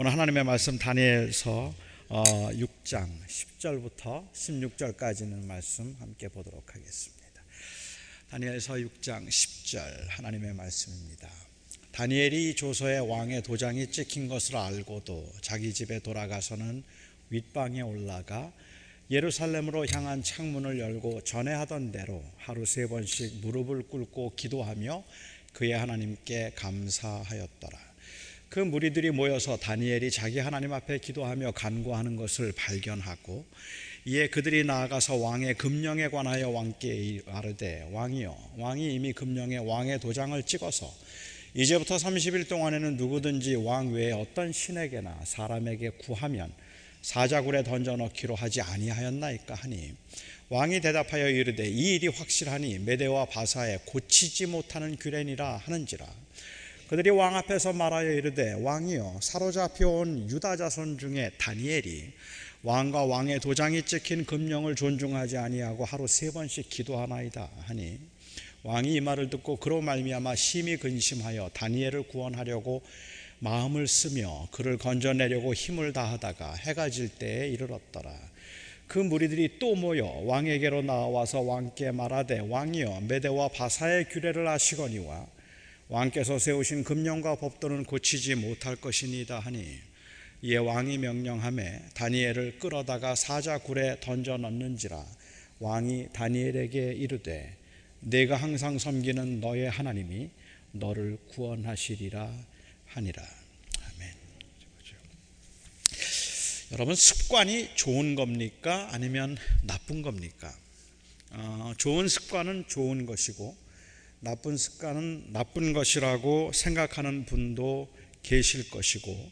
오늘 하나님의 말씀 다니엘서 6장 어, 10절부터 16절까지는 말씀 함께 보도록 하겠습니다. 다니엘서 6장 10절 하나님의 말씀입니다. 다니엘이 조서에 왕의 도장이 찍힌 것을 알고도 자기 집에 돌아가서는 윗방에 올라가 예루살렘으로 향한 창문을 열고 전에 하던 대로 하루 세 번씩 무릎을 꿇고 기도하며 그의 하나님께 감사하였더라. 그 무리들이 모여서 다니엘이 자기 하나님 앞에 기도하며 간구하는 것을 발견하고 이에 그들이 나아가서 왕의 금령에 관하여 왕께 아르되 왕이여 왕이 이미 금령에 왕의 도장을 찍어서 이제부터 30일 동안에는 누구든지 왕 외에 어떤 신에게나 사람에게 구하면 사자굴에 던져 넣기로 하지 아니하였나이까 하니 왕이 대답하여 이르되 이 일이 확실하니 메대와 바사에 고치지 못하는 규례니라 하는지라 그들이 왕 앞에서 말하여 이르되 왕이여 사로잡혀 온 유다 자손 중에 다니엘이 왕과 왕의 도장이 찍힌 금령을 존중하지 아니하고 하루 세 번씩 기도하나이다 하니 왕이 이 말을 듣고 그로 말미암아 심히 근심하여 다니엘을 구원하려고 마음을 쓰며 그를 건져내려고 힘을 다하다가 해가 질 때에 이르렀더라. 그 무리들이 또 모여 왕에게로 나와서 왕께 말하되 왕이여 메대와 바사의 규례를 아시거니와 왕께서 세우신 금령과 법도는 고치지 못할 것이니다 하니 이에 왕이 명령함에 다니엘을 끌어다가 사자굴에 던져 넣는지라 왕이 다니엘에게 이르되 내가 항상 섬기는 너의 하나님이 너를 구원하시리라 하니라 아멘. 여러분 습관이 좋은 겁니까 아니면 나쁜 겁니까? 어, 좋은 습관은 좋은 것이고 나쁜 습관은 나쁜 것이라고 생각하는 분도 계실 것이고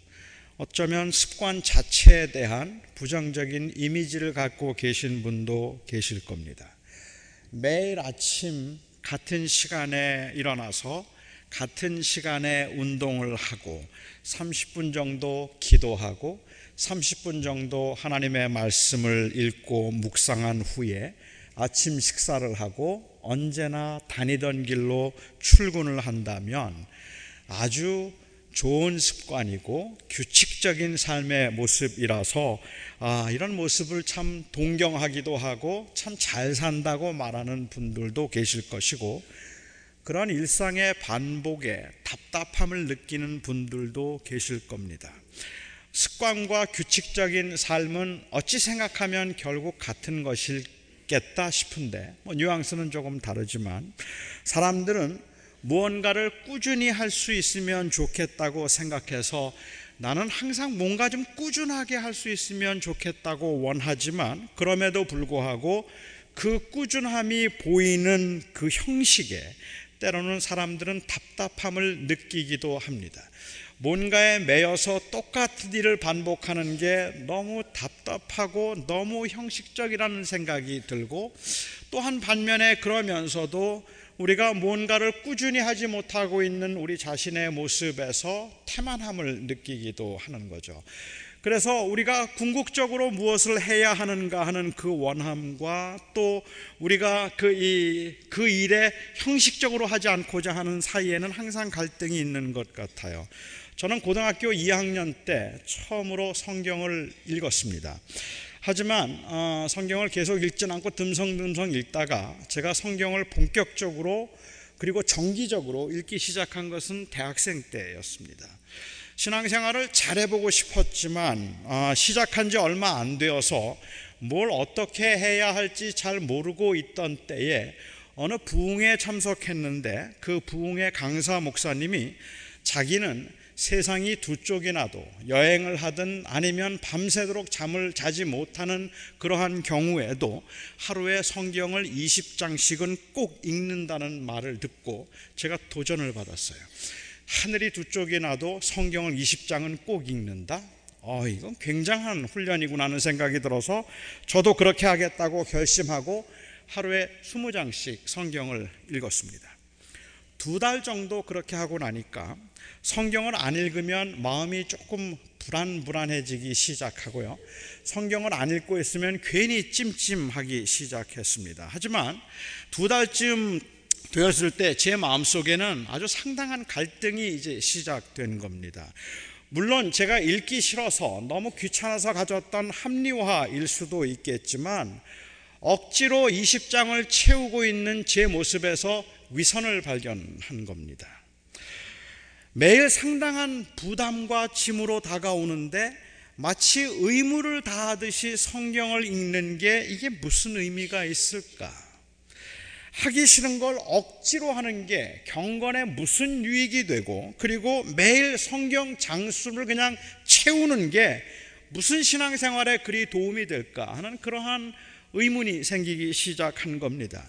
어쩌면 습관 자체에 대한 부정적인 이미지를 갖고 계신 분도 계실 겁니다. 매일 아침 같은 시간에 일어나서 같은 시간에 운동을 하고 30분 정도 기도하고 30분 정도 하나님의 말씀을 읽고 묵상한 후에 아침 식사를 하고 언제나 다니던 길로 출근을 한다면 아주 좋은 습관이고 규칙적인 삶의 모습이라서 아, 이런 모습을 참 동경하기도 하고 참 잘 산다고 말하는 분들도 계실 것이고 그런 일상의 반복에 답답함을 느끼는 분들도 계실 겁니다. 습관과 규칙적인 삶은 어찌 생각하면 결국 같은 것일 있겠다 싶은데 뭐 뉘앙스는 조금 다르지만 사람들은 무언가를 꾸준히 할 수 있으면 좋겠다고 생각해서 나는 항상 뭔가 좀 꾸준하게 할 수 있으면 좋겠다고 원하지만 그럼에도 불구하고 그 꾸준함이 보이는 그 형식에 때로는 사람들은 답답함을 느끼기도 합니다. 뭔가에 매여서 똑같은 일을 반복하는 게 너무 답답하고 너무 형식적이라는 생각이 들고 또 한 반면에 그러면서도 우리가 뭔가를 꾸준히 하지 못하고 있는 우리 자신의 모습에서 태만함을 느끼기도 하는 거죠. 그래서 우리가 궁극적으로 무엇을 해야 하는가 하는 그 원함과 또 우리가 그, 이, 그 일에 형식적으로 하지 않고자 하는 사이에는 항상 갈등이 있는 것 같아요. 저는 고등학교 2학년 때 처음으로 성경을 읽었습니다. 하지만 어, 성경을 계속 읽진 않고 듬성듬성 읽다가 제가 성경을 본격적으로 그리고 정기적으로 읽기 시작한 것은 대학생 때였습니다. 신앙생활을 잘해보고 싶었지만 어, 시작한 지 얼마 안 되어서 뭘 어떻게 해야 할지 잘 모르고 있던 때에 어느 부흥에 참석했는데 그 부흥의 강사 목사님이 자기는 세상이 두 쪽이 나도 여행을 하든 아니면 밤새도록 잠을 자지 못하는 그러한 경우에도 하루에 성경을 20장씩은 꼭 읽는다는 말을 듣고 제가 도전을 받았어요. 하늘이 두 쪽이 나도 성경을 20장은 꼭 읽는다? 어, 이건 굉장한 훈련이구나 하는 생각이 들어서 저도 그렇게 하겠다고 결심하고 하루에 20장씩 성경을 읽었습니다. 두 달 정도 그렇게 하고 나니까 성경을 안 읽으면 마음이 조금 불안불안해지기 시작하고요. 성경을 안 읽고 있으면 괜히 찜찜하기 시작했습니다. 하지만 두 달쯤 되었을 때 제 마음속에는 아주 상당한 갈등이 이제 시작된 겁니다. 물론 제가 읽기 싫어서 너무 귀찮아서 가져왔던 합리화일 수도 있겠지만 억지로 20장을 채우고 있는 제 모습에서 위선을 발견한 겁니다. 매일 상당한 부담과 짐으로 다가오는데 마치 의무를 다하듯이 성경을 읽는 게 이게 무슨 의미가 있을까? 하기 싫은 걸 억지로 하는 게 경건에 무슨 유익이 되고 그리고 매일 성경 장수를 그냥 채우는 게 무슨 신앙생활에 그리 도움이 될까 하는 그러한 의문이 생기기 시작한 겁니다.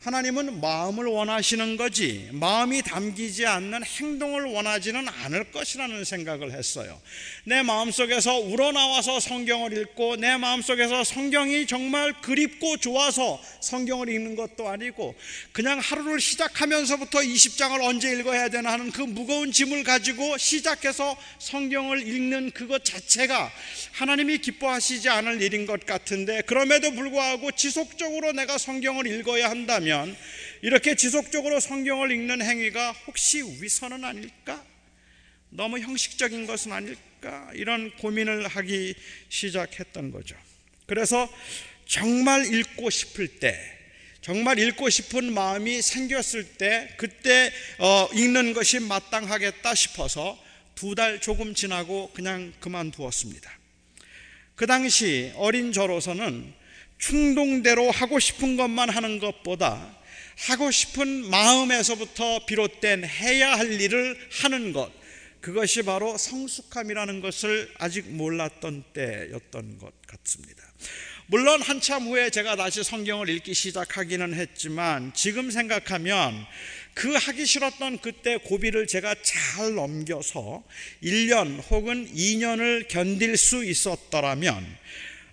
하나님은 마음을 원하시는 거지 마음이 담기지 않는 행동을 원하지는 않을 것이라는 생각을 했어요. 내 마음속에서 우러나와서 성경을 읽고 내 마음속에서 성경이 정말 그립고 좋아서 성경을 읽는 것도 아니고 그냥 하루를 시작하면서부터 20장을 언제 읽어야 되나 하는 그 무거운 짐을 가지고 시작해서 성경을 읽는 그것 자체가 하나님이 기뻐하시지 않을 일인 것 같은데 그럼에도 불구하고 지속적으로 내가 성경을 읽어야 한다면 한다면 이렇게 지속적으로 성경을 읽는 행위가 혹시 위선은 아닐까? 너무 형식적인 것은 아닐까? 이런 고민을 하기 시작했던 거죠. 그래서 정말 읽고 싶을 때, 정말 읽고 싶은 마음이 생겼을 때, 그때 어, 읽는 것이 마땅하겠다 싶어서 두 달 조금 지나고 그냥 그만두었습니다. 그 당시 어린 저로서는 충동대로 하고 싶은 것만 하는 것보다 하고 싶은 마음에서부터 비롯된 해야 할 일을 하는 것, 그것이 바로 성숙함이라는 것을 아직 몰랐던 때였던 것 같습니다. 물론 한참 후에 제가 다시 성경을 읽기 시작하기는 했지만 지금 생각하면 그 하기 싫었던 그때 고비를 제가 잘 넘겨서 1년 혹은 2년을 견딜 수 있었더라면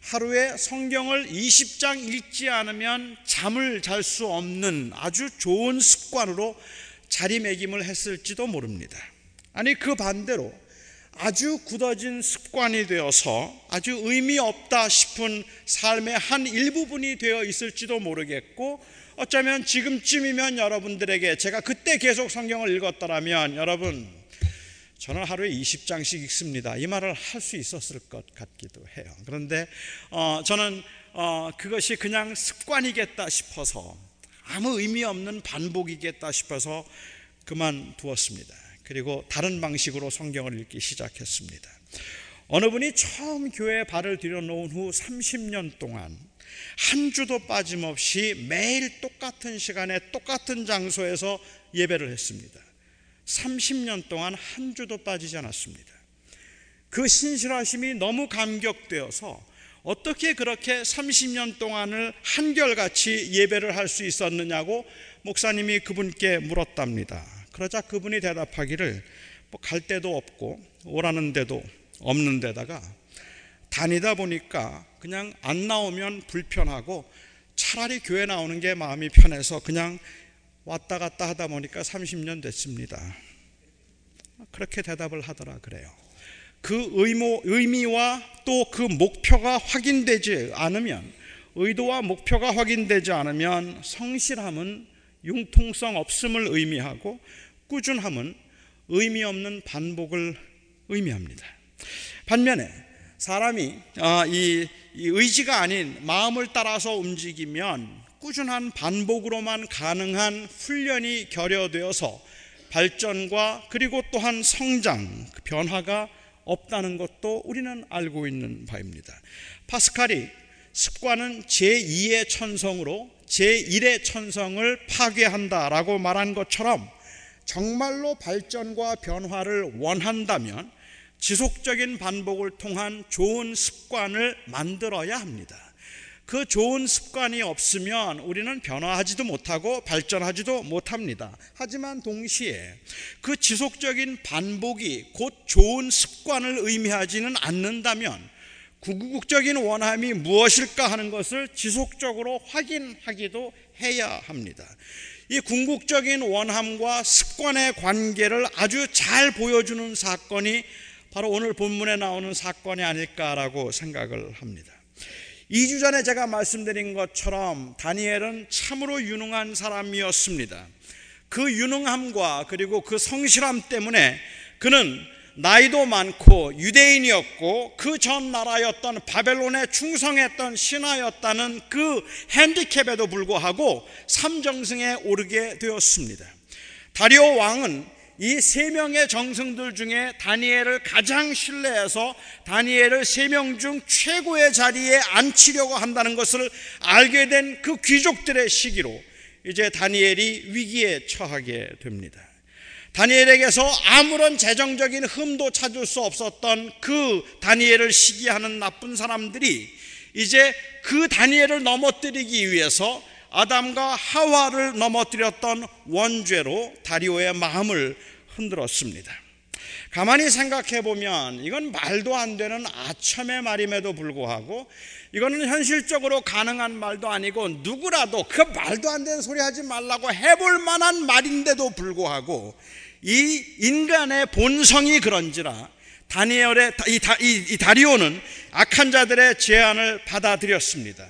하루에 성경을 20장 읽지 않으면 잠을 잘 수 없는 아주 좋은 습관으로 자리매김을 했을지도 모릅니다. 아니, 그 반대로 아주 굳어진 습관이 되어서 아주 의미 없다 싶은 삶의 한 일부분이 되어 있을지도 모르겠고 어쩌면 지금쯤이면 여러분들에게 제가 그때 계속 성경을 읽었더라면 여러분 저는 하루에 20장씩 읽습니다. 이 말을 할 수 있었을 것 같기도 해요. 그런데 어, 저는 어, 그것이 그냥 습관이겠다 싶어서 아무 의미 없는 반복이겠다 싶어서 그만두었습니다. 그리고 다른 방식으로 성경을 읽기 시작했습니다. 어느 분이 처음 교회에 발을 들여놓은 후 30년 동안 한 주도 빠짐없이 매일 똑같은 시간에 똑같은 장소에서 예배를 했습니다. 30년 동안 한 주도 빠지지 않았습니다. 그 신실하심이 너무 감격되어서 어떻게 그렇게 30년 동안을 한결같이 예배를 할 수 있었느냐고 목사님이 그분께 물었답니다. 그러자 그분이 대답하기를 뭐 갈 데도 없고 오라는 데도 없는 데다가 다니다 보니까 그냥 안 나오면 불편하고 차라리 교회 나오는 게 마음이 편해서 그냥 왔다 갔다 하다 보니까 30년 됐습니다. 그렇게 대답을 하더라 그래요. 그 의모, 의미와 또 그 목표가 확인되지 않으면 의도와 목표가 확인되지 않으면 성실함은 융통성 없음을 의미하고 꾸준함은 의미 없는 반복을 의미합니다. 반면에 사람이 아, 이 의지가 아닌 마음을 따라서 움직이면 꾸준한 반복으로만 가능한 훈련이 결여되어서 발전과 그리고 또한 성장, 그 변화가 없다는 것도 우리는 알고 있는 바입니다. 파스칼이 습관은 제2의 천성으로 제1의 천성을 파괴한다라고 말한 것처럼 정말로 발전과 변화를 원한다면 지속적인 반복을 통한 좋은 습관을 만들어야 합니다. 그 좋은 습관이 없으면 우리는 변화하지도 못하고 발전하지도 못합니다. 하지만 동시에 그 지속적인 반복이 곧 좋은 습관을 의미하지는 않는다면 궁극적인 원함이 무엇일까 하는 것을 지속적으로 확인하기도 해야 합니다. 이 궁극적인 원함과 습관의 관계를 아주 잘 보여주는 사건이 바로 오늘 본문에 나오는 사건이 아닐까라고 생각을 합니다. 2주 전에 제가 말씀드린 것처럼 다니엘은 참으로 유능한 사람이었습니다. 그 유능함과 그리고 그 성실함 때문에 그는 나이도 많고 유대인이었고 그 전 나라였던 바벨론에 충성했던 신하였다는 그 핸디캡에도 불구하고 삼정승에 오르게 되었습니다. 다리오 왕은 이 세 명의 정승들 중에 다니엘을 가장 신뢰해서 다니엘을 세 명 중 최고의 자리에 앉히려고 한다는 것을 알게 된 그 귀족들의 시기로 이제 다니엘이 위기에 처하게 됩니다. 다니엘에게서 아무런 재정적인 흠도 찾을 수 없었던 그 다니엘을 시기하는 나쁜 사람들이 이제 그 다니엘을 넘어뜨리기 위해서 아담과 하와를 넘어뜨렸던 원죄로 다리오의 마음을 흔들었습니다. 가만히 생각해 보면 이건 말도 안 되는 아첨의 말임에도 불구하고 이거는 현실적으로 가능한 말도 아니고 누구라도 그 말도 안 되는 소리 하지 말라고 해볼 만한 말인데도 불구하고 이 인간의 본성이 그런지라 다니엘의 이, 이, 이 다리오는 악한 자들의 제안을 받아들였습니다.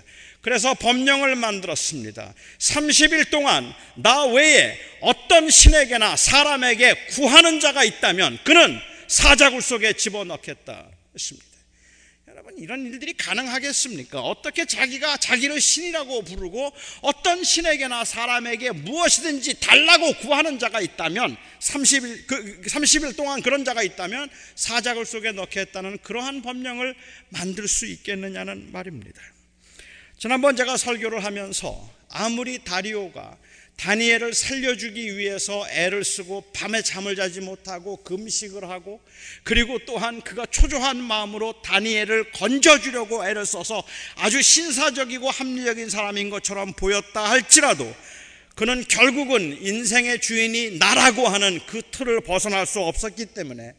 그래서 법령을 만들었습니다. 30일 동안 나 외에 어떤 신에게나 사람에게 구하는 자가 있다면 그는 사자굴 속에 집어넣겠다 했습니다. 여러분 이런 일들이 가능하겠습니까? 어떻게 자기가 자기를 신이라고 부르고 어떤 신에게나 사람에게 무엇이든지 달라고 구하는 자가 있다면 30일 그 30일 동안 그런 자가 있다면 사자굴 속에 넣겠다는 그러한 법령을 만들 수 있겠느냐는 말입니다. 지난번 제가 설교를 하면서 아무리 다리오가 다니엘을 살려주기 위해서 애를 쓰고 밤에 잠을 자지 못하고 금식을 하고 그리고 또한 그가 초조한 마음으로 다니엘을 건져주려고 애를 써서 아주 신사적이고 합리적인 사람인 것처럼 보였다 할지라도 그는 결국은 인생의 주인이 나라고 하는 그 틀을 벗어날 수 없었기 때문에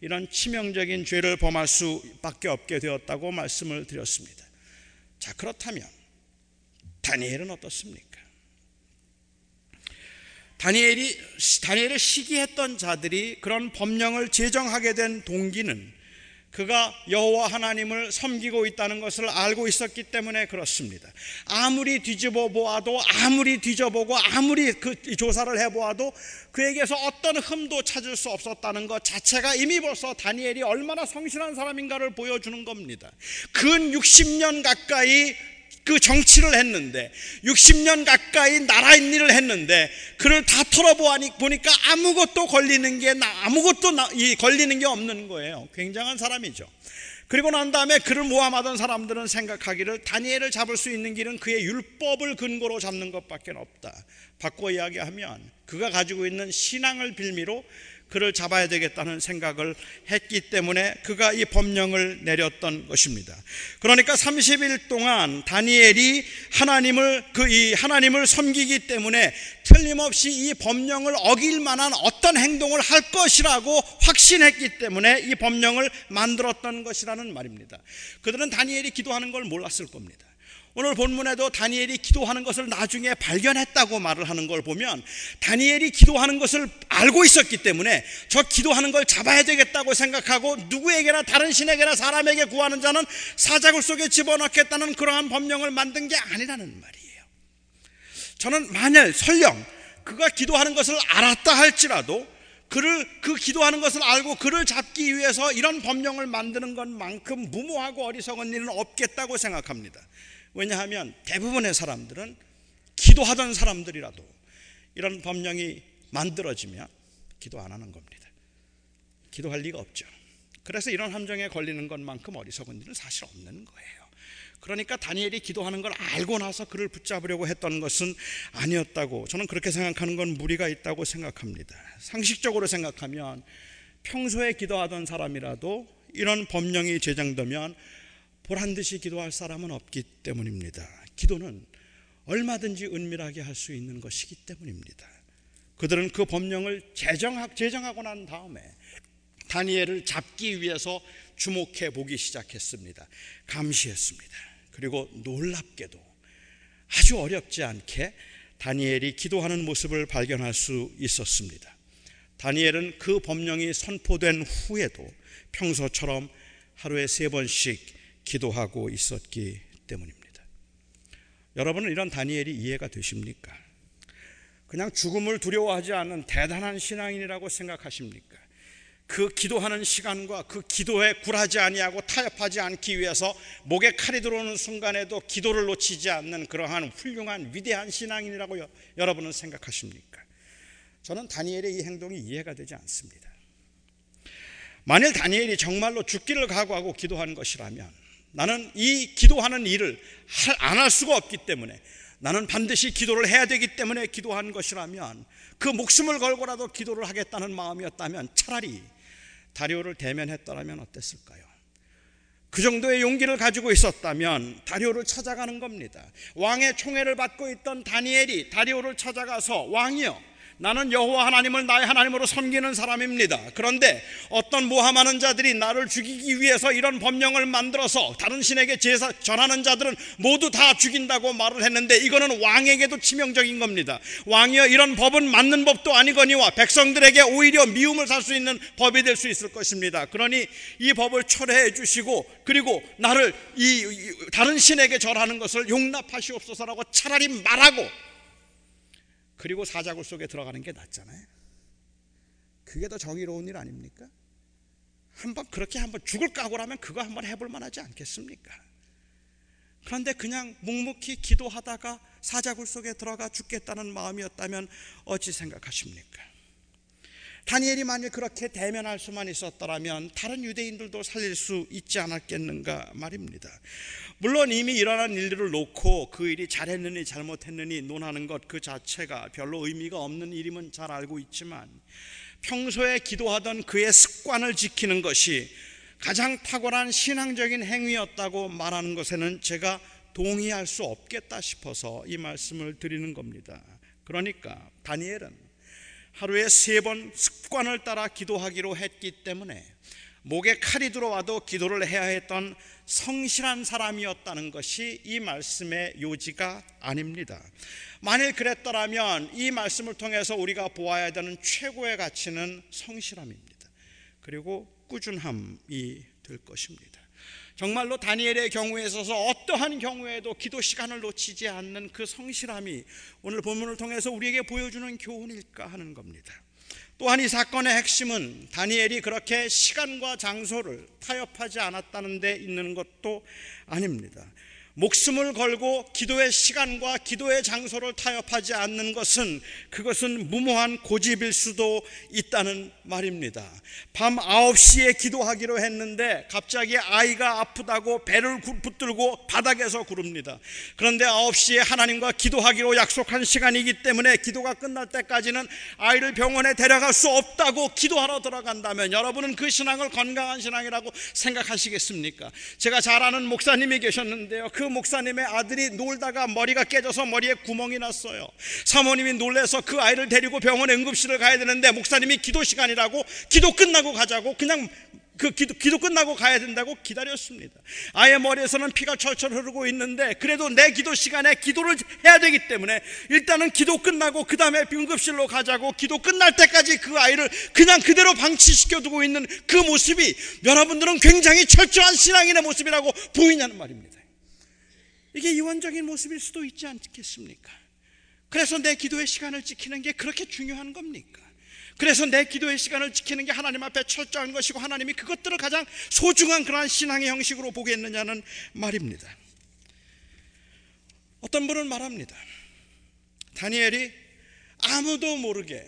이런 치명적인 죄를 범할 수밖에 없게 되었다고 말씀을 드렸습니다. 자, 그렇다면 다니엘은 어떻습니까? 다니엘이 다니엘을 시기했던 자들이 그런 법령을 제정하게 된 동기는 그가 여호와 하나님을 섬기고 있다는 것을 알고 있었기 때문에 그렇습니다. 아무리 뒤집어 보아도 아무리 뒤져보고 아무리 그 조사를 해 보아도 그에게서 어떤 흠도 찾을 수 없었다는 것 자체가 이미 벌써 다니엘이 얼마나 성실한 사람인가를 보여주는 겁니다. 근 60년 가까이 그 정치를 했는데 60년 가까이 나라 일을 했는데 그를 다 털어보니까 아무것도 걸리는 게 아무것도 걸리는 게 없는 거예요. 굉장한 사람이죠. 그리고 난 다음에 그를 모함하던 사람들은 생각하기를 다니엘을 잡을 수 있는 길은 그의 율법을 근거로 잡는 것밖에 없다. 바꿔 이야기하면 그가 가지고 있는 신앙을 빌미로 그를 잡아야 되겠다는 생각을 했기 때문에 그가 이 법령을 내렸던 것입니다. 그러니까 30일 동안 다니엘이 하나님을 그 이 하나님을 섬기기 때문에 틀림없이 이 법령을 어길 만한 어떤 행동을 할 것이라고 확신했기 때문에 이 법령을 만들었던 것이라는 말입니다. 그들은 다니엘이 기도하는 걸 몰랐을 겁니다. 오늘 본문에도 다니엘이 기도하는 것을 나중에 발견했다고 말을 하는 걸 보면 다니엘이 기도하는 것을 알고 있었기 때문에 저 기도하는 걸 잡아야 되겠다고 생각하고 누구에게나 다른 신에게나 사람에게 구하는 자는 사자굴 속에 집어넣겠다는 그러한 법령을 만든 게 아니라는 말이에요. 저는 만약 설령 그가 기도하는 것을 알았다 할지라도 그를 그 기도하는 것을 알고 그를 잡기 위해서 이런 법령을 만드는 것만큼 무모하고 어리석은 일은 없겠다고 생각합니다. 왜냐하면 대부분의 사람들은 기도하던 사람들이라도 이런 법령이 만들어지면 기도 안 하는 겁니다. 기도할 리가 없죠. 그래서 이런 함정에 걸리는 것만큼 어리석은 일은 사실 없는 거예요. 그러니까 다니엘이 기도하는 걸 알고 나서 그를 붙잡으려고 했던 것은 아니었다고 저는 그렇게 생각하는 건 무리가 있다고 생각합니다. 상식적으로 생각하면 평소에 기도하던 사람이라도 이런 법령이 제정되면 보란 듯이 기도할 사람은 없기 때문입니다. 기도는 얼마든지 은밀하게 할 수 있는 것이기 때문입니다. 그들은 그 법령을 제정하, 제정하고 난 다음에 다니엘을 잡기 위해서 주목해 보기 시작했습니다. 감시했습니다. 그리고 놀랍게도 아주 어렵지 않게 다니엘이 기도하는 모습을 발견할 수 있었습니다. 다니엘은 그 법령이 선포된 후에도 평소처럼 하루에 세 번씩 기도하고 있었기 때문입니다. 여러분은 이런 다니엘이 이해가 되십니까? 그냥 죽음을 두려워하지 않는 대단한 신앙인이라고 생각하십니까? 그 기도하는 시간과 그 기도에 굴하지 아니하고 타협하지 않기 위해서 목에 칼이 들어오는 순간에도 기도를 놓치지 않는 그러한 훌륭한 위대한 신앙인이라고 여, 여러분은 생각하십니까? 저는 다니엘의 이 행동이 이해가 되지 않습니다. 만일 다니엘이 정말로 죽기를 각오하고 기도한 것이라면 나는 이 기도하는 일을 안 할 수가 없기 때문에 나는 반드시 기도를 해야 되기 때문에 기도한 것이라면 그 목숨을 걸고라도 기도를 하겠다는 마음이었다면 차라리 다리오를 대면했더라면 어땠을까요? 그 정도의 용기를 가지고 있었다면 다리오를 찾아가는 겁니다. 왕의 총애를 받고 있던 다니엘이 다리오를 찾아가서 왕이여 나는 여호와 하나님을 나의 하나님으로 섬기는 사람입니다. 그런데 어떤 모함하는 자들이 나를 죽이기 위해서 이런 법령을 만들어서 다른 신에게 제사 전하는 자들은 모두 다 죽인다고 말을 했는데 이거는 왕에게도 치명적인 겁니다. 왕이여 이런 법은 맞는 법도 아니거니와 백성들에게 오히려 미움을 살 수 있는 법이 될 수 있을 것입니다. 그러니 이 법을 철회해 주시고 그리고 나를 이 다른 신에게 절하는 것을 용납하시옵소서라고 차라리 말하고 그리고 사자굴 속에 들어가는 게 낫잖아요. 그게 더 정의로운 일 아닙니까? 한번 그렇게 한번 죽을 각오라면 그거 한번 해볼 만하지 않겠습니까? 그런데 그냥 묵묵히 기도하다가 사자굴 속에 들어가 죽겠다는 마음이었다면 어찌 생각하십니까? 다니엘이 만일 그렇게 대면할 수만 있었더라면 다른 유대인들도 살릴 수 있지 않았겠는가 말입니다. 물론 이미 일어난 일들을 놓고 그 일이 잘했느니 잘못했느니 논하는 것 그 자체가 별로 의미가 없는 일임은 잘 알고 있지만 평소에 기도하던 그의 습관을 지키는 것이 가장 탁월한 신앙적인 행위였다고 말하는 것에는 제가 동의할 수 없겠다 싶어서 이 말씀을 드리는 겁니다. 그러니까 다니엘은 하루에 세 번 습관을 따라 기도하기로 했기 때문에 목에 칼이 들어와도 기도를 해야 했던 성실한 사람이었다는 것이 이 말씀의 요지가 아닙니다. 만일 그랬더라면 이 말씀을 통해서 우리가 보아야 되는 최고의 가치는 성실함입니다. 그리고 꾸준함이 될 것입니다. 정말로 다니엘의 경우에 있어서 어떠한 경우에도 기도 시간을 놓치지 않는 그 성실함이 오늘 본문을 통해서 우리에게 보여주는 교훈일까 하는 겁니다. 또한 이 사건의 핵심은 다니엘이 그렇게 시간과 장소를 타협하지 않았다는 데 있는 것도 아닙니다. 목숨을 걸고 기도의 시간과 기도의 장소를 타협하지 않는 것은 그것은 무모한 고집일 수도 있다는 말입니다. 밤 9시에 기도하기로 했는데 갑자기 아이가 아프다고 배를 붙들고 바닥에서 구릅니다. 그런데 9시에 하나님과 기도하기로 약속한 시간이기 때문에 기도가 끝날 때까지는 아이를 병원에 데려갈 수 없다고 기도하러 들어간다면 여러분은 그 신앙을 건강한 신앙이라고 생각하시겠습니까? 제가 잘 아는 목사님이 계셨는데요. 그 목사님의 아들이 놀다가 머리가 깨져서 머리에 구멍이 났어요. 사모님이 놀래서 그 아이를 데리고 병원 응급실을 가야 되는데 목사님이 기도 시간이라고 기도 끝나고 가자고 그냥 그 기도, 기도 끝나고 가야 된다고 기다렸습니다. 아예 머리에서는 피가 철철 흐르고 있는데 그래도 내 기도 시간에 기도를 해야 되기 때문에 일단은 기도 끝나고 그 다음에 응급실로 가자고 기도 끝날 때까지 그 아이를 그냥 그대로 방치시켜 두고 있는 그 모습이 여러분들은 굉장히 철저한 신앙인의 모습이라고 보이냐는 말입니다. 이게 이원적인 모습일 수도 있지 않겠습니까? 그래서 내 기도의 시간을 지키는 게 그렇게 중요한 겁니까? 그래서 내 기도의 시간을 지키는 게 하나님 앞에 철저한 것이고 하나님이 그것들을 가장 소중한 그러한 신앙의 형식으로 보겠느냐는 말입니다. 어떤 분은 말합니다. 다니엘이 아무도 모르게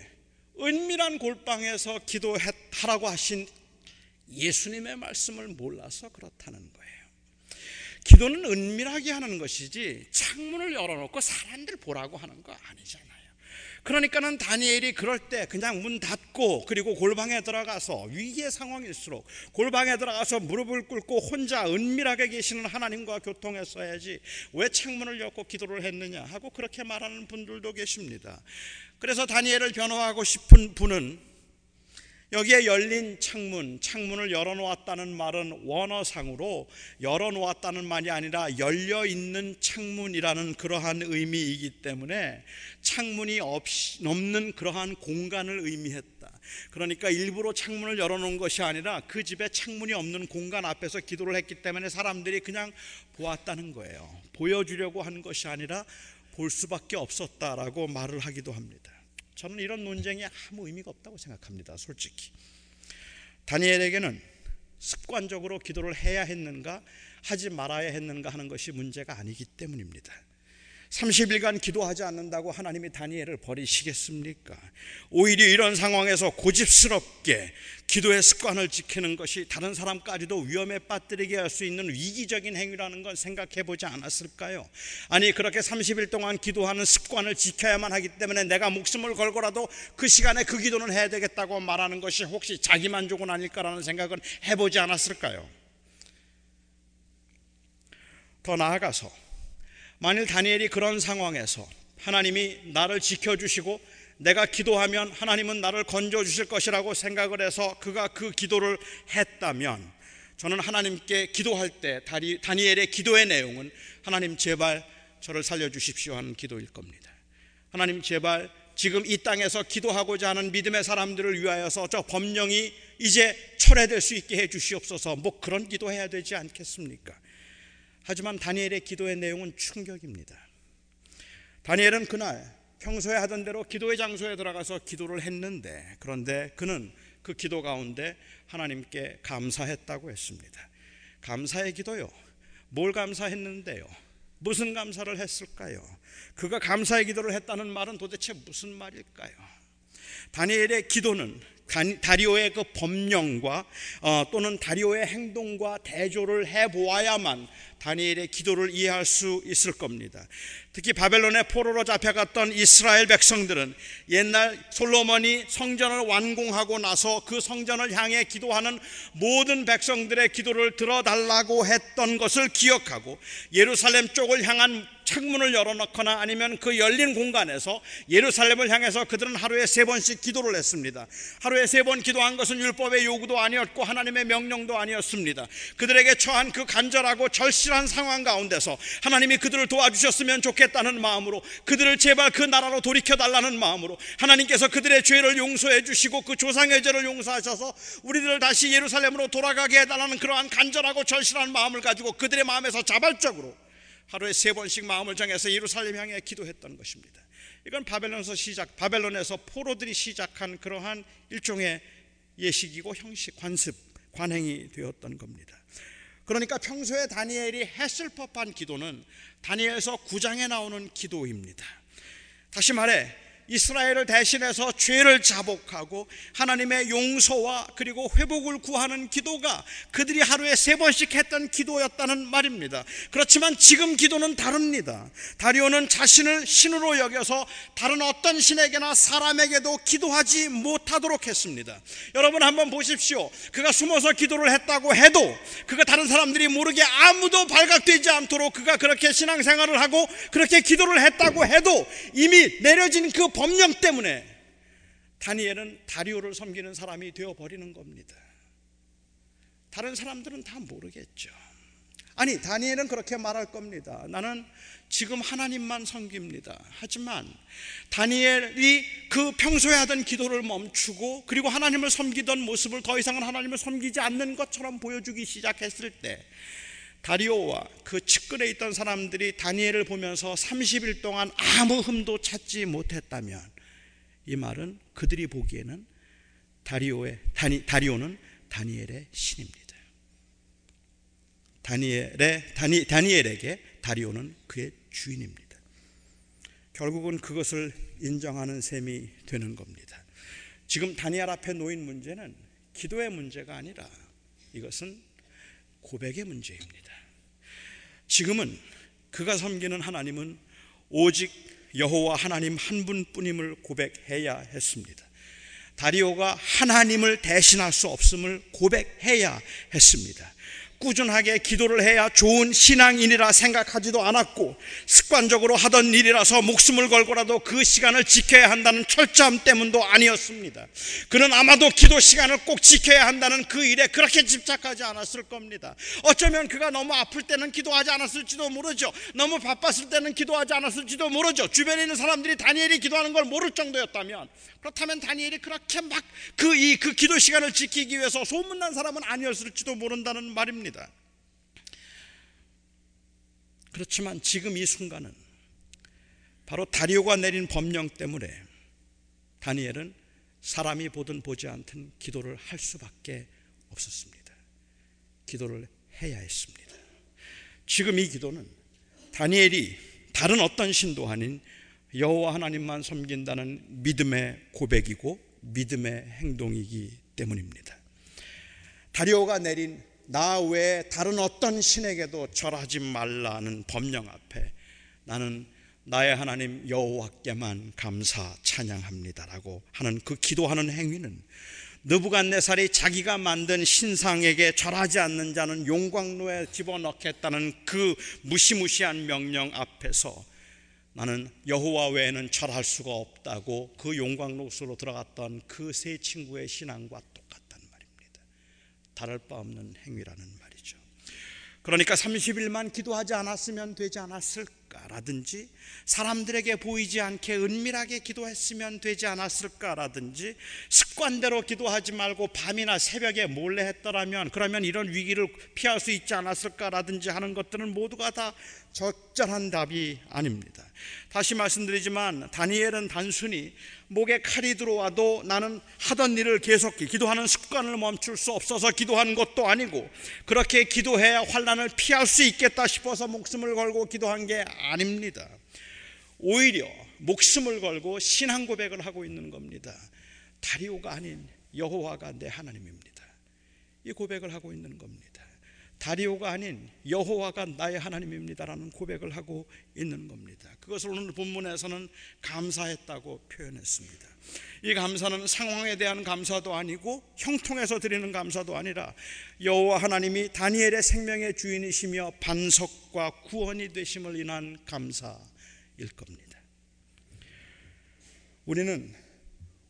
은밀한 골방에서 기도하라고 하신 예수님의 말씀을 몰라서 그렇다는 거예요. 기도는 은밀하게 하는 것이지 창문을 열어놓고 사람들 보라고 하는 거 아니잖아요. 그러니까는 다니엘이 그럴 때 그냥 문 닫고 그리고 골방에 들어가서 위기의 상황일수록 골방에 들어가서 무릎을 꿇고 혼자 은밀하게 계시는 하나님과 교통했어야지 왜 창문을 열고 기도를 했느냐 하고 그렇게 말하는 분들도 계십니다. 그래서 다니엘을 변호하고 싶은 분은 여기에 열린 창문, 창문을 열어놓았다는 말은 원어상으로 열어놓았다는 말이 아니라 열려 있는 창문이라는 그러한 의미이기 때문에 창문이 없이 넘는 그러한 공간을 의미했다. 그러니까 일부러 창문을 열어놓은 것이 아니라 그 집에 창문이 없는 공간 앞에서 기도를 했기 때문에 사람들이 그냥 보았다는 거예요. 보여주려고 한 것이 아니라 볼 수밖에 없었다라고 말을 하기도 합니다. 저는 이런 논쟁이 아무 의미가 없다고 생각합니다. 솔직히. 다니엘에게는 습관적으로 기도를 해야 했는가 하지 말아야 했는가 하는 것이 문제가 아니기 때문입니다. 30일간 기도하지 않는다고 하나님이 다니엘을 버리시겠습니까? 오히려 이런 상황에서 고집스럽게 기도의 습관을 지키는 것이 다른 사람까지도 위험에 빠뜨리게 할 수 있는 위기적인 행위라는 건 생각해 보지 않았을까요? 아니, 그렇게 30일 동안 기도하는 습관을 지켜야만 하기 때문에 내가 목숨을 걸고라도 그 시간에 그 기도는 해야 되겠다고 말하는 것이 혹시 자기 만족은 아닐까라는 생각은 해보지 않았을까요? 더 나아가서 만일 다니엘이 그런 상황에서 하나님이 나를 지켜주시고 내가 기도하면 하나님은 나를 건져주실 것이라고 생각을 해서 그가 그 기도를 했다면 저는 하나님께 기도할 때 다니엘의 기도의 내용은 하나님 제발 저를 살려주십시오 하는 기도일 겁니다. 하나님 제발 지금 이 땅에서 기도하고자 하는 믿음의 사람들을 위하여서 저 법령이 이제 철회될 수 있게 해 주시옵소서 뭐 그런 기도해야 되지 않겠습니까? 하지만 다니엘의 기도의 내용은 충격입니다. 다니엘은 그날 평소에 하던 대로 기도의 장소에 들어가서 기도를 했는데 그런데 그는 그 기도 가운데 하나님께 감사했다고 했습니다. 감사의 기도요. 뭘 감사했는데요? 무슨 감사를 했을까요? 그가 감사의 기도를 했다는 말은 도대체 무슨 말일까요? 다니엘의 기도는 다리오의 그 법령과 어, 또는 다리오의 행동과 대조를 해 보아야만 다니엘의 기도를 이해할 수 있을 겁니다. 특히 바벨론의 포로로 잡혀갔던 이스라엘 백성들은 옛날 솔로몬이 성전을 완공하고 나서 그 성전을 향해 기도하는 모든 백성들의 기도를 들어달라고 했던 것을 기억하고 예루살렘 쪽을 향한 창문을 열어놓거나 아니면 그 열린 공간에서 예루살렘을 향해서 그들은 하루에 세 번씩 기도를 했습니다. 하루에 세 번 기도한 것은 율법의 요구도 아니었고 하나님의 명령도 아니었습니다. 그들에게 처한 그 간절하고 절실한 상황 가운데서 하나님이 그들을 도와주셨으면 좋겠다는 마음으로 그들을 제발 그 나라로 돌이켜 달라는 마음으로 하나님께서 그들의 죄를 용서해 주시고 그 조상의 죄를 용서하셔서 우리들을 다시 예루살렘으로 돌아가게 해달라는 그러한 간절하고 절실한 마음을 가지고 그들의 마음에서 자발적으로 하루에 세 번씩 마음을 정해서 예루살렘 향해 기도했던 것입니다. 이건 바벨론에서 시작, 바벨론에서 포로들이 시작한 그러한 일종의 예식이고 형식, 관습, 관행이 되었던 겁니다. 그러니까 평소에 다니엘이 했을 법한 기도는 다니엘서 9장에 나오는 기도입니다. 다시 말해 이스라엘을 대신해서 죄를 자복하고 하나님의 용서와 그리고 회복을 구하는 기도가 그들이 하루에 세 번씩 했던 기도였다는 말입니다. 그렇지만 지금 기도는 다릅니다. 다리오는 자신을 신으로 여겨서 다른 어떤 신에게나 사람에게도 기도하지 못하도록 했습니다. 여러분 한번 보십시오. 그가 숨어서 기도를 했다고 해도 그가 다른 사람들이 모르게 아무도 발각되지 않도록 그가 그렇게 신앙생활을 하고 그렇게 기도를 했다고 해도 이미 내려진 그 법령 때문에 다니엘은 다리오를 섬기는 사람이 되어 버리는 겁니다. 다른 사람들은 다 모르겠죠. 아니, 다니엘은 그렇게 말할 겁니다. 나는 지금 하나님만 섬깁니다. 하지만 다니엘이 그 평소에 하던 기도를 멈추고 그리고 하나님을 섬기던 모습을 더 이상은 하나님을 섬기지 않는 것처럼 보여주기 시작했을 때 다리오와 그 측근에 있던 사람들이 다니엘을 보면서 30일 동안 아무 흠도 찾지 못했다면 이 말은 그들이 보기에는 다리오의 다니, 다리오는 다니엘의 신입니다. 다니엘의 다니, 다니엘에게 다리오는 그의 주인입니다. 결국은 그것을 인정하는 셈이 되는 겁니다. 지금 다니엘 앞에 놓인 문제는 기도의 문제가 아니라 이것은 고백의 문제입니다. 지금은 그가 섬기는 하나님은 오직 여호와 하나님 한 분뿐임을 고백해야 했습니다. 다리오가 하나님을 대신할 수 없음을 고백해야 했습니다. 꾸준하게 기도를 해야 좋은 신앙인이라 생각하지도 않았고 습관적으로 하던 일이라서 목숨을 걸고라도 그 시간을 지켜야 한다는 철저함 때문도 아니었습니다. 그는 아마도 기도 시간을 꼭 지켜야 한다는 그 일에 그렇게 집착하지 않았을 겁니다. 어쩌면 그가 너무 아플 때는 기도하지 않았을지도 모르죠. 너무 바빴을 때는 기도하지 않았을지도 모르죠. 주변에 있는 사람들이 다니엘이 기도하는 걸 모를 정도였다면 그렇다면 다니엘이 그렇게 막 그 이그 그 기도 시간을 지키기 위해서 소문난 사람은 아니었을지도 모른다는 말입니다. 그렇지만 지금 이 순간은 바로 다리오가 내린 법령 때문에 다니엘은 사람이 보든 보지 않든 기도를 할 수밖에 없었습니다. 기도를 해야 했습니다. 지금 이 기도는 다니엘이 다른 어떤 신도 아닌 여호와 하나님만 섬긴다는 믿음의 고백이고 믿음의 행동이기 때문입니다. 다리오가 내린 나 외에 다른 어떤 신에게도 절하지 말라는 법령 앞에 나는 나의 하나님 여호와께만 감사 찬양합니다라고 하는 그 기도하는 행위는 느부갓네살이 자기가 만든 신상에게 절하지 않는 자는 용광로에 집어넣겠다는 그 무시무시한 명령 앞에서 나는 여호와 외에는 절할 수가 없다고 그 용광로 속으로 들어갔던 그 세 친구의 신앙과. 다를 바 없는 행위라는 말이죠. 그러니까 30일만 기도하지 않았으면 되지 않았을까라든지 사람들에게 보이지 않게 은밀하게 기도했으면 되지 않았을까라든지 습관대로 기도하지 말고 밤이나 새벽에 몰래 했더라면 그러면 이런 위기를 피할 수 있지 않았을까라든지 하는 것들은 모두가 다 적절한 답이 아닙니다. 다시 말씀드리지만 다니엘은 단순히 목에 칼이 들어와도 나는 하던 일을 계속 기도하는 습관을 멈출 수 없어서 기도한 것도 아니고 그렇게 기도해야 환란을 피할 수 있겠다 싶어서 목숨을 걸고 기도한 게 아닙니다. 오히려 목숨을 걸고 신앙 고백을 하고 있는 겁니다. 다리오가 아닌 여호와가 내 하나님입니다. 이 고백을 하고 있는 겁니다. 다리오가 아닌 여호와가 나의 하나님입니다라는 고백을 하고 있는 겁니다. 그것을 오늘 본문에서는 감사했다고 표현했습니다. 이 감사는 상황에 대한 감사도 아니고 형통해서 드리는 감사도 아니라 여호와 하나님이 다니엘의 생명의 주인이시며 반석과 구원이 되심을 인한 감사일 겁니다. 우리는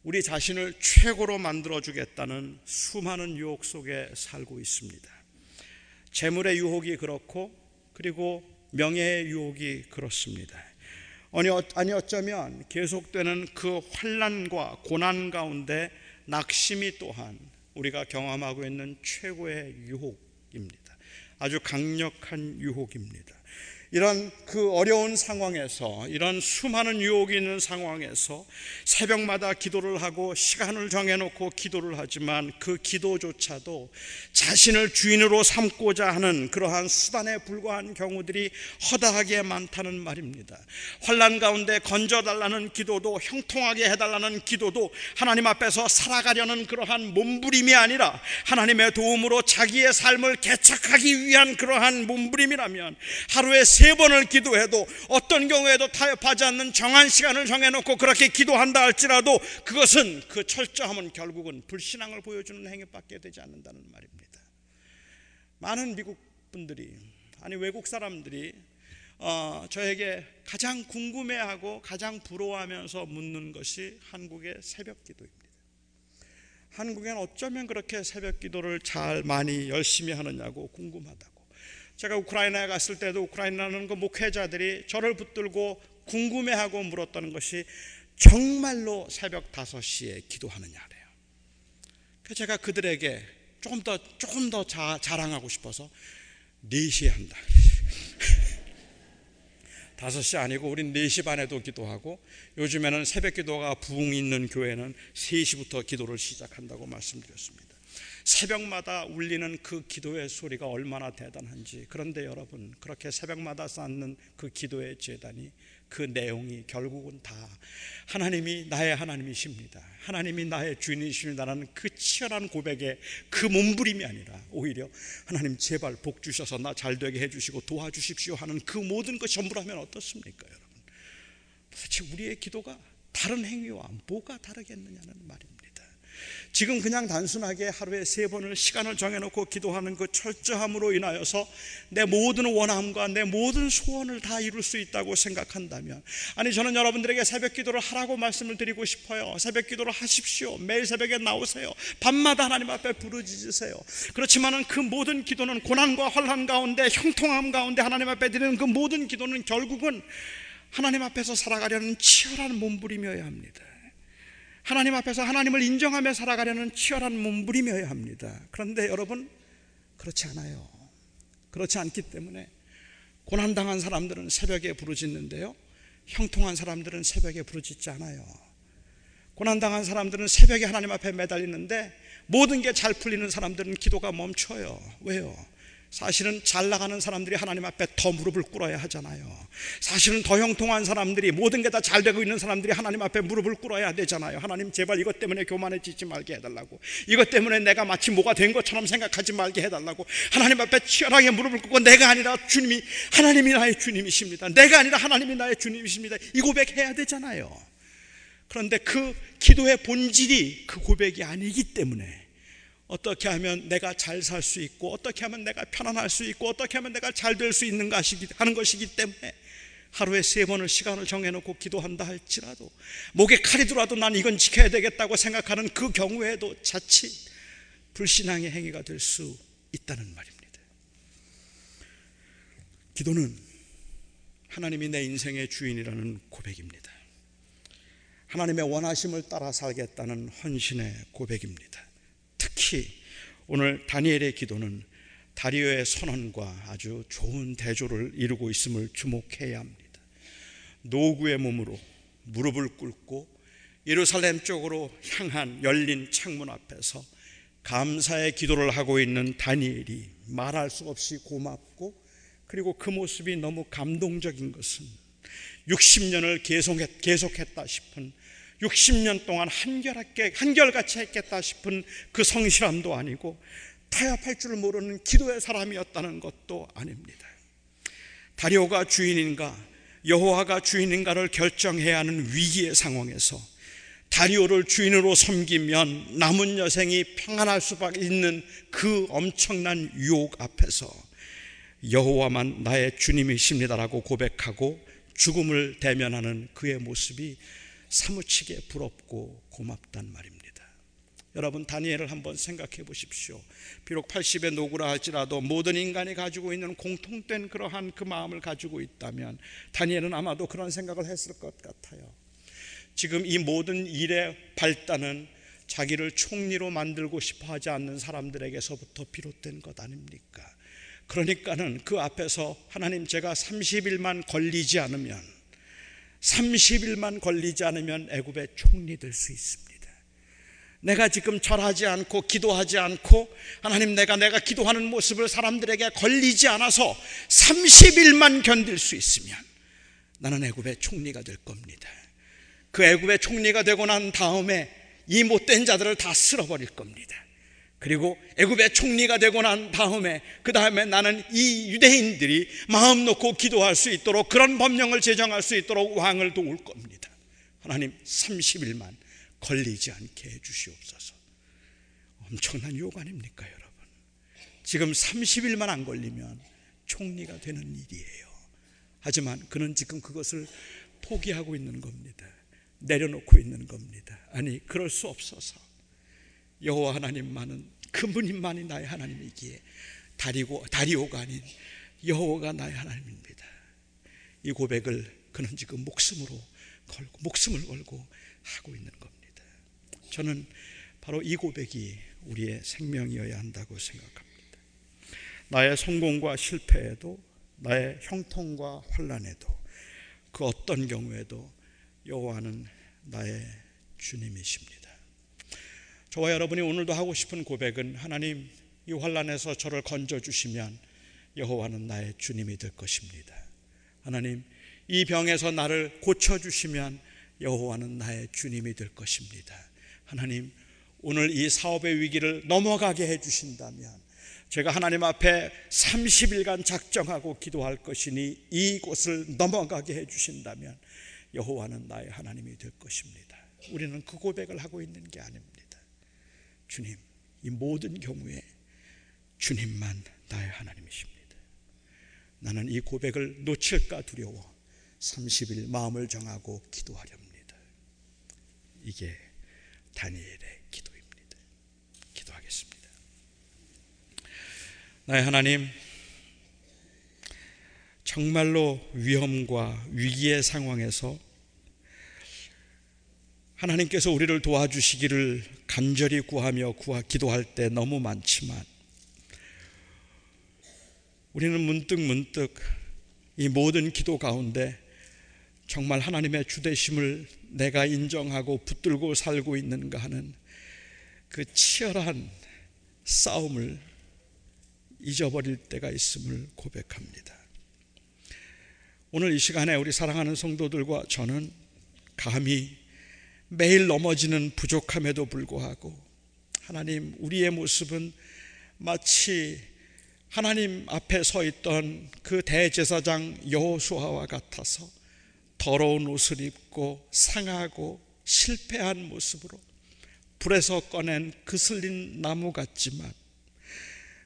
우리 자신을 최고로 만들어 주겠다는 수많은 유혹 속에 살고 있습니다. 재물의 유혹이 그렇고 그리고 명예의 유혹이 그렇습니다. 아니 어쩌면 계속되는 그 환란과 고난 가운데 낙심이 또한 우리가 경험하고 있는 최고의 유혹입니다. 아주 강력한 유혹입니다. 이런 그 어려운 상황에서 이런 수많은 유혹이 있는 상황에서 새벽마다 기도를 하고 시간을 정해놓고 기도를 하지만 그 기도조차도 자신을 주인으로 삼고자 하는 그러한 수단에 불과한 경우들이 허다하게 많다는 말입니다. 환란 가운데 건져달라는 기도도 형통하게 해달라는 기도도 하나님 앞에서 살아가려는 그러한 몸부림이 아니라 하나님의 도움으로 자기의 삶을 개척하기 위한 그러한 몸부림이라면 하루에 세 번을 기도해도 어떤 경우에도 타협하지 않는 정한 시간을 정해놓고 그렇게 기도한다 할지라도 그것은 그 철저함은 결국은 불신앙을 보여주는 행위밖에 되지 않는다는 말입니다. 많은 미국 분들이 아니 외국 사람들이 어, 저에게 가장 궁금해하고 가장 부러워하면서 묻는 것이 한국의 새벽 기도입니다. 한국엔 어쩌면 그렇게 새벽 기도를 잘 많이 열심히 하느냐고 궁금하다. 제가 우크라이나에 갔을 때도 우크라이나는 그 목회자들이 저를 붙들고 궁금해하고 물었던 것이 정말로 새벽 5시에 기도하느냐래요. 그래서 제가 그들에게 조금 더 조금 더 자, 자랑하고 싶어서 4시에 한다. 5시 아니고 우린 4시 반에도 기도하고 요즘에는 새벽 기도가 부흥 있는 교회는 3시부터 기도를 시작한다고 말씀드렸습니다. 새벽마다 울리는 그 기도의 소리가 얼마나 대단한지. 그런데 여러분, 그렇게 새벽마다 쌓는 그 기도의 재단이 그 내용이 결국은 다 하나님이 나의 하나님이십니다. 하나님이 나의 주인이십니다라는 그 치열한 고백의 그 몸부림이 아니라 오히려 하나님 제발 복 주셔서 나 잘 되게 해주시고 도와주십시오 하는 그 모든 것 전부라면 어떻습니까, 여러분? 도대체 우리의 기도가 다른 행위와 뭐가 다르겠느냐는 말입니다. 지금 그냥 단순하게 하루에 세 번을 시간을 정해놓고 기도하는 그 철저함으로 인하여서 내 모든 원함과 내 모든 소원을 다 이룰 수 있다고 생각한다면 아니 저는 여러분들에게 새벽 기도를 하라고 말씀을 드리고 싶어요. 새벽 기도를 하십시오. 매일 새벽에 나오세요. 밤마다 하나님 앞에 부르짖으세요. 그렇지만은 그 모든 기도는 고난과 환란 가운데 형통함 가운데 하나님 앞에 드리는 그 모든 기도는 결국은 하나님 앞에서 살아가려는 치열한 몸부림이어야 합니다 하나님 앞에서 하나님을 인정하며 살아가려는 치열한 몸부림이어야 합니다. 그런데 여러분 그렇지 않아요. 그렇지 않기 때문에 고난당한 사람들은 새벽에 부르짖는데요. 형통한 사람들은 새벽에 부르짖지 않아요. 고난당한 사람들은 새벽에 하나님 앞에 매달리는데 모든 게 잘 풀리는 사람들은 기도가 멈춰요. 왜요? 사실은 잘 나가는 사람들이 하나님 앞에 더 무릎을 꿇어야 하잖아요. 사실은 더 형통한 사람들이 모든 게 다 잘 되고 있는 사람들이 하나님 앞에 무릎을 꿇어야 되잖아요. 하나님 제발 이것 때문에 교만해지지 말게 해달라고. 이것 때문에 내가 마치 뭐가 된 것처럼 생각하지 말게 해달라고. 하나님 앞에 치열하게 무릎을 꿇고 내가 아니라 주님이 하나님이 나의 주님이십니다. 내가 아니라 하나님이 나의 주님이십니다. 이 고백해야 되잖아요. 그런데 그 기도의 본질이 그 고백이 아니기 때문에 어떻게 하면 내가 잘 살 수 있고 어떻게 하면 내가 편안할 수 있고 어떻게 하면 내가 잘 될 수 있는 것이기 하는 것이기 때문에 하루에 세 번을 시간을 정해놓고 기도한다 할지라도 목에 칼이 들어와도 난 이건 지켜야 되겠다고 생각하는 그 경우에도 자칫 불신앙의 행위가 될 수 있다는 말입니다. 기도는 하나님이 내 인생의 주인이라는 고백입니다. 하나님의 원하심을 따라 살겠다는 헌신의 고백입니다. 특히 오늘 다니엘의 기도는 다리오의 선언과 아주 좋은 대조를 이루고 있음을 주목해야 합니다. 노구의 몸으로 무릎을 꿇고 예루살렘 쪽으로 향한 열린 창문 앞에서 감사의 기도를 하고 있는 다니엘이 말할 수 없이 고맙고 그리고 그 모습이 너무 감동적인 것은 60년을 계속했 다 싶은 60년 동안 한결하게, 한결같이 했겠다 싶은 그 성실함도 아니고 타협할 줄 모르는 기도의 사람이었다는 것도 아닙니다. 다리오가 주인인가 여호와가 주인인가를 결정해야 하는 위기의 상황에서 다리오를 주인으로 섬기면 남은 여생이 평안할 수밖에 있는 그 엄청난 유혹 앞에서 여호와만 나의 주님이십니다라고 고백하고 죽음을 대면하는 그의 모습이 사무치게 부럽고 고맙단 말입니다. 여러분 다니엘을 한번 생각해 보십시오. 비록 80의 노구라 할지라도 모든 인간이 가지고 있는 공통된 그러한 그 마음을 가지고 있다면 다니엘은 아마도 그런 생각을 했을 것 같아요. 지금 이 모든 일의 발단은 자기를 총리로 만들고 싶어 하지 않는 사람들에게서부터 비롯된 것 아닙니까? 그러니까는 그 앞에서 하나님 제가 30일만 걸리지 않으면 30일만 걸리지 않으면 애굽의 총리 될 수 있습니다. 내가 지금 절하지 않고 기도하지 않고 하나님 내가 내가 기도하는 모습을 사람들에게 걸리지 않아서 30일만 견딜 수 있으면 나는 애굽의 총리가 될 겁니다. 그 애굽의 총리가 되고 난 다음에 이 못된 자들을 다 쓸어버릴 겁니다. 그리고 애굽의 총리가 되고 난 다음에 그 다음에 나는 이 유대인들이 마음 놓고 기도할 수 있도록 그런 법령을 제정할 수 있도록 왕을 도울 겁니다. 하나님 30일만 걸리지 않게 해 주시옵소서. 엄청난 요구 아닙니까, 여러분? 지금 30일만 안 걸리면 총리가 되는 일이에요. 하지만 그는 지금 그것을 포기하고 있는 겁니다. 내려놓고 있는 겁니다. 아니, 그럴 수 없어서 여호와 하나님만은 그분만이 나의 하나님이기에 다리고 다리오가 아닌 여호와가 나의 하나님입니다. 이 고백을 그는 지금 목숨으로 걸고 목숨을 걸고 하고 있는 겁니다. 저는 바로 이 고백이 우리의 생명이어야 한다고 생각합니다. 나의 성공과 실패에도 나의 형통과 환란에도 그 어떤 경우에도 여호와는 나의 주님이십니다. 저와 여러분이 오늘도 하고 싶은 고백은 하나님 이 환란에서 저를 건져 주시면 여호와는 나의 주님이 될 것입니다. 하나님 이 병에서 나를 고쳐 주시면 여호와는 나의 주님이 될 것입니다. 하나님 오늘 이 사업의 위기를 넘어가게 해 주신다면 제가 하나님 앞에 30일간 작정하고 기도할 것이니 이곳을 넘어가게 해 주신다면 여호와는 나의 하나님이 될 것입니다. 우리는 그 고백을 하고 있는 게 아닙니다. 주님, 이 모든 경우에 주님만 나의 하나님이십니다. 나는 이 고백을 놓칠까 두려워 30일 마음을 정하고 기도하렵니다. 이게 다니엘의 기도입니다. 기도하겠습니다. 나의 하나님, 정말로 위험과 위기의 상황에서 하나님께서 우리를 도와주시기를 간절히 구하며 구하 기도할 때 너무 많지만 우리는 문득 문득 이 모든 기도 가운데 정말 하나님의 주대심을 내가 인정하고 붙들고 살고 있는가 하는 그 치열한 싸움을 잊어버릴 때가 있음을 고백합니다. 오늘 이 시간에 우리 사랑하는 성도들과 저는 감히 매일 넘어지는 부족함에도 불구하고 하나님 우리의 모습은 마치 하나님 앞에 서 있던 그 대제사장 여호수아와 같아서 더러운 옷을 입고 상하고 실패한 모습으로 불에서 꺼낸 그슬린 나무 같지만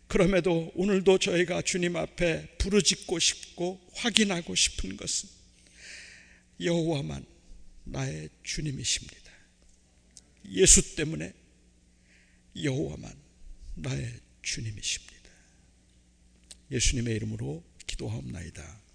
그럼에도 오늘도 저희가 주님 앞에 부르짖고 싶고 확인하고 싶은 것은 여호와만 나의 주님이십니다. 예수 때문에 여호와만 나의 주님이십니다. 예수님의 이름으로 기도하옵나이다.